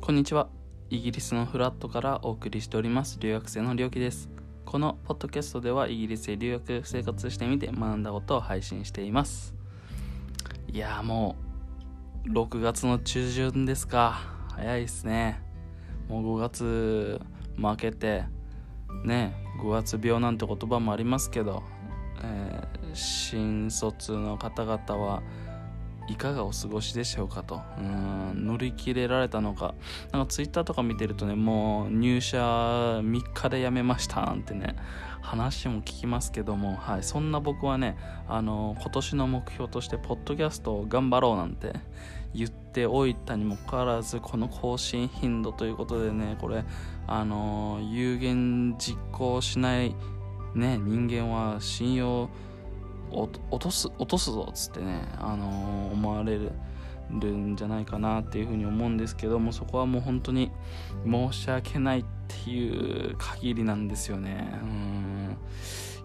こんにちは。イギリスのフラットからお送りしております。留学生のりょうきです。このポッドキャストではイギリスへ留学生活してみて学んだことを配信しています。いやもう6月の中旬ですか。早いですね。もう5月負けてね5月病なんて言葉もありますけど、えー、新卒の方々はいかがお過ごしでしょうかと。うん乗り切れられたのか。なんかツイッターとか見てるとねもう入社3日で辞めましたなんてね話も聞きますけども、はい、そんな僕はねあの今年の目標としてポッドキャストを頑張ろうなんて言っておいたにもかかわらずこの更新頻度ということでねこれあの有言実行しないね人間は信用し落とす落とすぞっつってね、あのー、思われるんじゃないかなっていうふうに思うんですけどもそこはもう本当に申し訳ないっていう限りなんですよね。うん。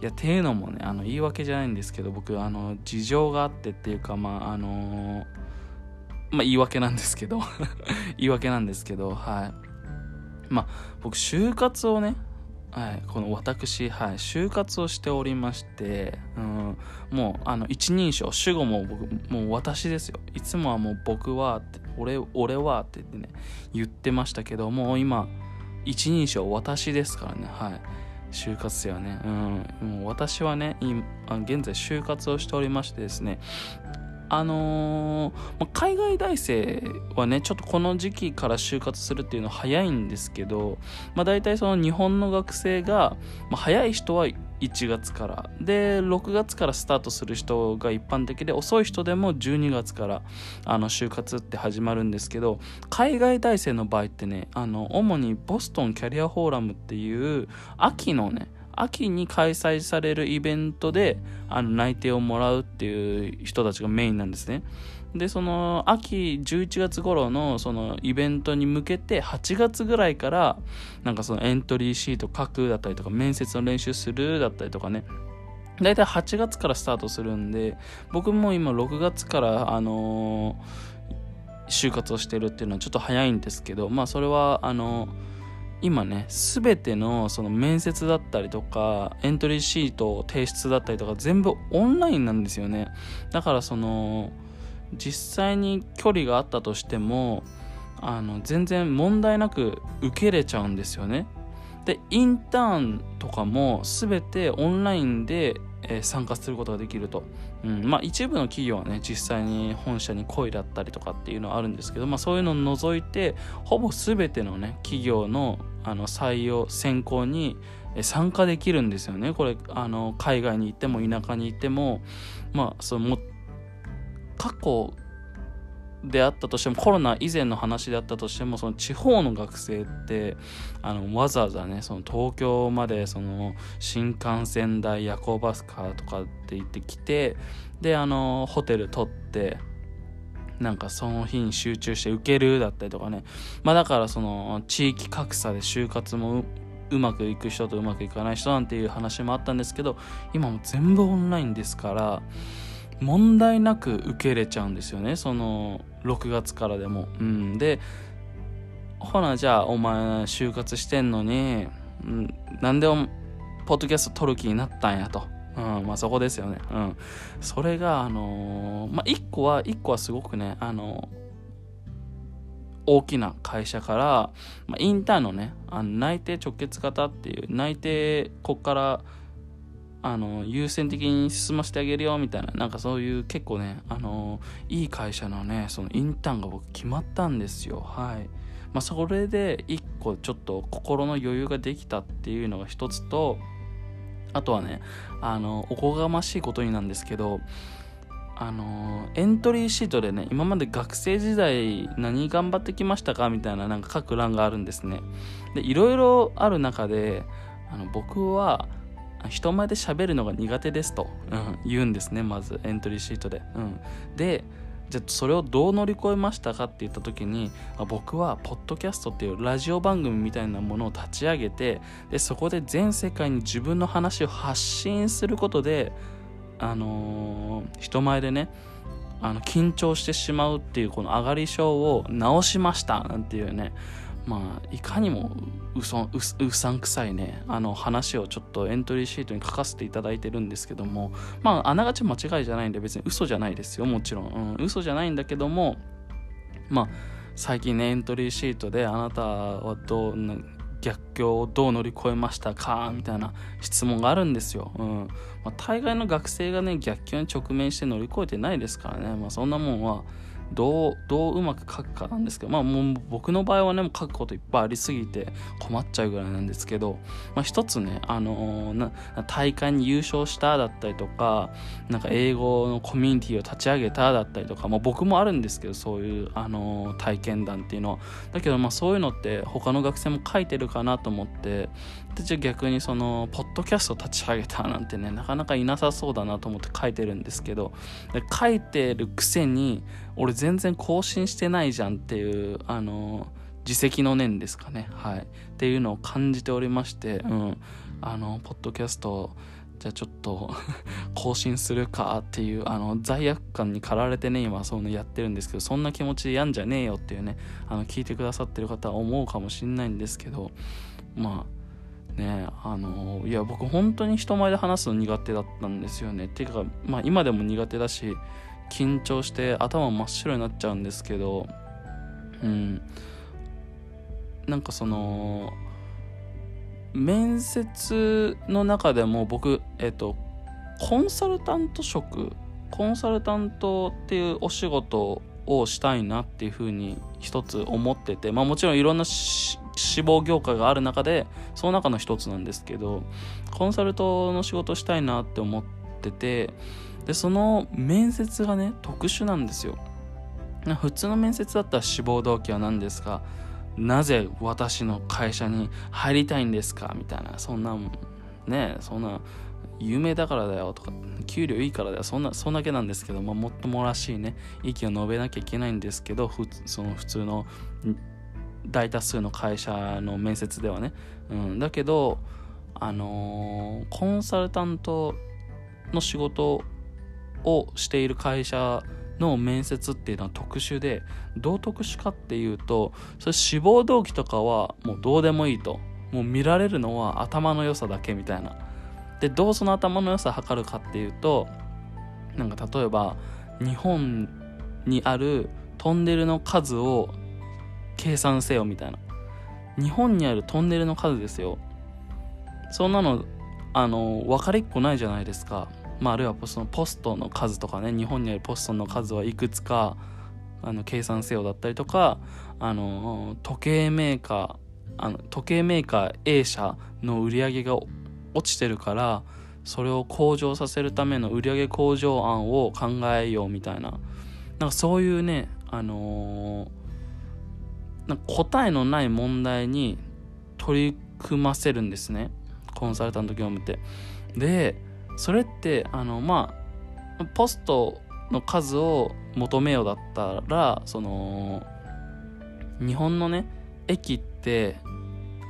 いやていうのもねあの言い訳じゃないんですけど僕あの事情があってっていうかまああの、まあ言い訳なんですけど。言い訳なんですけどはい。まあ僕就活をねはい、この私、はい、就活をしておりまして、うん、もうあの一人称主語も僕もう私ですよ。いつもはもう僕はって俺俺はって言ってね言ってましたけどもう今一人称私ですからね。はい就活生はね、うん、もう私はね今現在就活をしておりましてですねあのー、海外大生はねちょっとこの時期から就活するっていうのは早いんですけど、まあ、大体その日本の学生が、まあ、早い人は1月からで6月からスタートする人が一般的で遅い人でも12月からあの就活って始まるんですけど海外大生の場合ってねあの主にボストンキャリアフォーラムっていう秋のね秋に開催されるイベントであの内定をもらうっていう人たちがメインなんですね。でその秋11月頃のそのイベントに向けて8月ぐらいからなんかそのエントリーシート書くだったりとか面接の練習するだったりとかね大体8月からスタートするんで僕も今6月からあの、就活をしてるっていうのはちょっと早いんですけどまあそれはあのー今ね全てのその面接だったりとかエントリーシート提出だったりとか全部オンラインなんですよね。だからその実際に距離があったとしてもあの全然問題なく受けれちゃうんですよね。でインターンとかも全てオンラインでえ参加することができると、うんまあ、一部の企業はね実際に本社に恋だったりとかっていうのはあるんですけど、まあ、そういうのを除いてほぼ全てのね企業のあの採用選考に参加できるんですよね。これあの海外に行っても田舎に行ってもまあその過去であったとしてもコロナ以前の話であったとしてもその地方の学生ってあのわざわざねその東京までその新幹線代夜行バスカーとかって言ってきてであのホテル取ってなんかその日に集中して受けるだったりとかね。まあだからその地域格差で就活もうまくいく人とうまくいかない人なんていう話もあったんですけど今も全部オンラインですから問題なく受け入れちゃうんですよねその6月からでもうんでほなじゃあお前就活してんのに、うん、なんでポッドキャスト撮る気になったんやと。うん、まあそこですよね。うん。それが、あのー、まあ一個は、一個はすごくね、あのー、大きな会社から、まあ、インターンのね、あの内定直結型っていう、内定、こっからあの優先的に進ませてあげるよみたいななんかそういう結構ねあのいい会社のねそのインターンが僕決まったんですよ。はい。まあそれで一個ちょっと心の余裕ができたっていうのが一つとあとはねあのおこがましいことになんですけどあのエントリーシートでね今まで学生時代何頑張ってきましたかみたいななんか書く欄があるんですね。でいろいろある中であの僕は人前で喋るのが苦手ですと、うん、言うんですねまずエントリーシートで、うん、でじゃそれをどう乗り越えましたかって言った時に僕はポッドキャストっていうラジオ番組みたいなものを立ち上げてでそこで全世界に自分の話を発信することであのー、人前でねあの緊張してしまうっていうこの上がり症を直しましたなんていうねまあいかにもうそうさんくさいねあの話をちょっとエントリーシートに書かせていただいてるんですけどもまああながち間違いじゃないんで別に嘘じゃないですよもちろん、うん、嘘じゃないんだけどもまあ最近ねエントリーシートであなたはどう逆境をどう乗り越えましたか？みたいな質問があるんですよ。うん。まあ、大概の学生がね逆境に直面して乗り越えてないですからね、まあ、そんなもんはどうどううまく書くかなんですけど。まあもう僕の場合はね書くこといっぱいありすぎて困っちゃうぐらいなんですけど、まあ、一つね、あのー、大会に優勝しただったりとかなんか英語のコミュニティを立ち上げただったりとか、まあ、僕もあるんですけどそういう、あのー、体験談っていうのは。だけどまあそういうのって他の学生も書いてるかなとと思って。でじゃあ逆にそのポッドキャスト立ち上げたなんてねなかなかいなさそうだなと思って書いてるんですけど。書いてるくせに俺全然更新してないじゃんっていうあの自責の念ですかね。はい。っていうのを感じておりましてうん。あのポッドキャストじゃあちょっと 更新するかっていうあの罪悪感に駆られてね今そういうのやってるんですけどそんな気持ちでやんじゃねえよっていうねあの聞いてくださってる方は思うかもしんないんですけど。まあねあのいや僕本当に人前で話すの苦手だったんですよね。ていうかまあ今でも苦手だし緊張して頭真っ白になっちゃうんですけどうん。なんかその面接の中でも僕えっとコンサルタント職コンサルタントっていうお仕事をしたいなっていうふうに一つ思っててまあもちろんいろんな志望業界がある中でその中の一つなんですけどコンサルトの仕事したいなって思っててでその面接がね特殊なんですよ。普通の面接だったら志望動機は何ですか？なぜ私の会社に入りたいんですか？みたいなそんなねそんな有名だからだよとか給料いいからだよそんなそんだけなんですけど、まあ、もっともらしいね意見を述べなきゃいけないんですけどその普通の大多数の会社の面接ではね、うん、だけどあのー、コンサルタントの仕事をしている会社の面接っていうのは特殊でどう特殊かっていうとそれ志望動機とかはもうどうでもいいと。もう見られるのは頭の良さだけみたいな。でどうその頭の良さ測るかっていうとなんか例えば日本にあるトンネルの数を計算せよみたいな。日本にあるトンネルの数ですよ。そんなのあの分かりっこないじゃないですか。まあ、あるいはそのポストの数とかね日本にあるポストの数はいくつかあの計算せよだったりとかあの時計メーカーあの時計メーカー A 社の売り上げが落ちてるからそれを向上させるための売上向上案を考えようみたいな。なんかそういうねあの、なんか答えのない問題に取り組ませるんですねコンサルタント業務って。でそれってあのまあポストの数を求めようだったらその日本のね駅って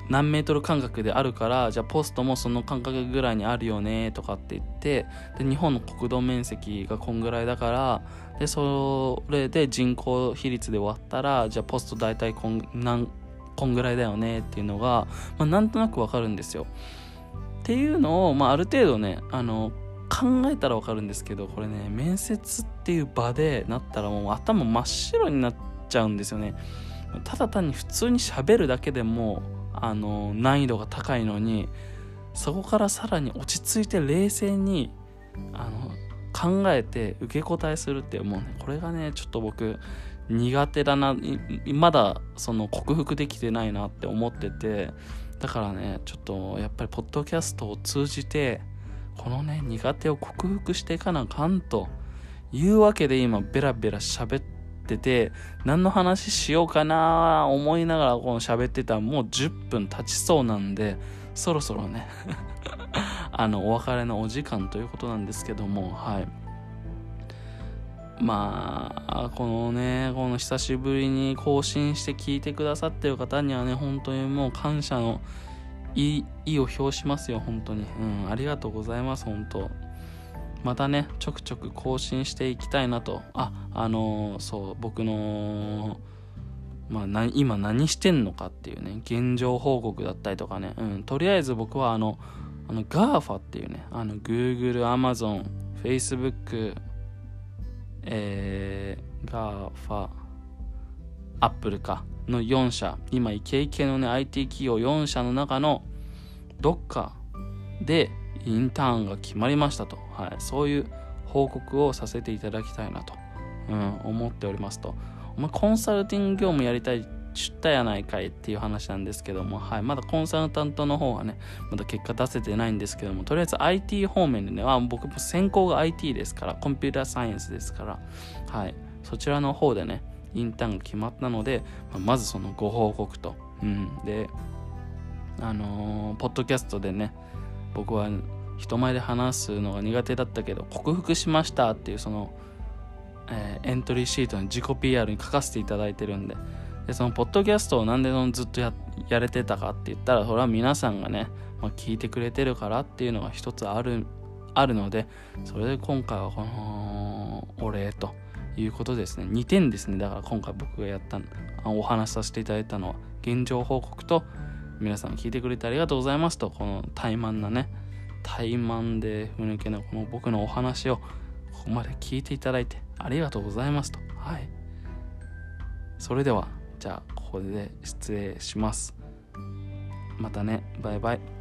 何メートル間隔であるからじゃあポストもその間隔ぐらいにあるよねとかって言ってで日本の国土面積がこんぐらいだからでそれで人口比率で割ったらじゃあポスト大体こんなんこんぐらいだよねっていうのが、まあ、なんとなくわかるんですよ。っていうのを、まあ、ある程度ねあの考えたら分かるんですけどこれね面接っていう場でなったらもう頭真っ白になっちゃうんですよねただ単に普通にしゃべるだけでもあの難易度が高いのにそこからさらに落ち着いて冷静にあの考えて受け答えするってもうね。これがねちょっと僕苦手だな。まだその克服できてないなって思っててだからねちょっとやっぱりポッドキャストを通じてこのね苦手を克服していかなあかんというわけで今ベラベラ喋っててて何の話しようかな思いながらこの喋ってたらもう10分経ちそうなんでそろそろね あのお別れのお時間ということなんですけどもはいまあ、このね、この久しぶりに更新して聞いてくださってる方にはね、本当にもう感謝の意を表しますよ、本当に。うん、ありがとうございます、本当。またねちょくちょく更新していきたいなと。ああのー、そう僕のまあ、な今何してんのかっていうね現状報告だったりとかね、うん、とりあえず僕はあのあの GAFA っていうねあの Google、Amazon、Facebook、えー、GAFA、Apple かの4社。今イケイケのね IT 企業4社の中のどっかでインターンが決まりましたと、はい、そういう報告をさせていただきたいなと、うん、思っておりますと。お前コンサルティング業務やりたい知ったやないかいっていう話なんですけども、はい、まだコンサルタントの方はね、まだ結果出せてないんですけども、とりあえず IT 方面でね、あ僕も専攻が IT ですから、コンピューターサイエンスですから、はい、そちらの方でね、インターンが決まったので、ままずそのご報告と、うん、で、あのー、ポッドキャストでね、僕は人前で話すのが苦手だったけど、克服しましたっていうその、えー、エントリーシートに自己 PR に書かせていただいてるんで。でそのポッドキャストをなんでずっとややれてたかって言ったらそれは皆さんがね、まあ、聞いてくれてるからっていうのが一つあるあるのでそれで今回はこのお礼ということですね。2点ですね。だから今回僕がやったお話しさせていただいたのは現状報告と皆さん聞いてくれてありがとうございますとこの怠慢なね怠慢でふぬけのこの僕のお話をここまで聞いていただいてありがとうございますと。はい。それでは、じゃあ、ここで失礼します。またね。バイバイ。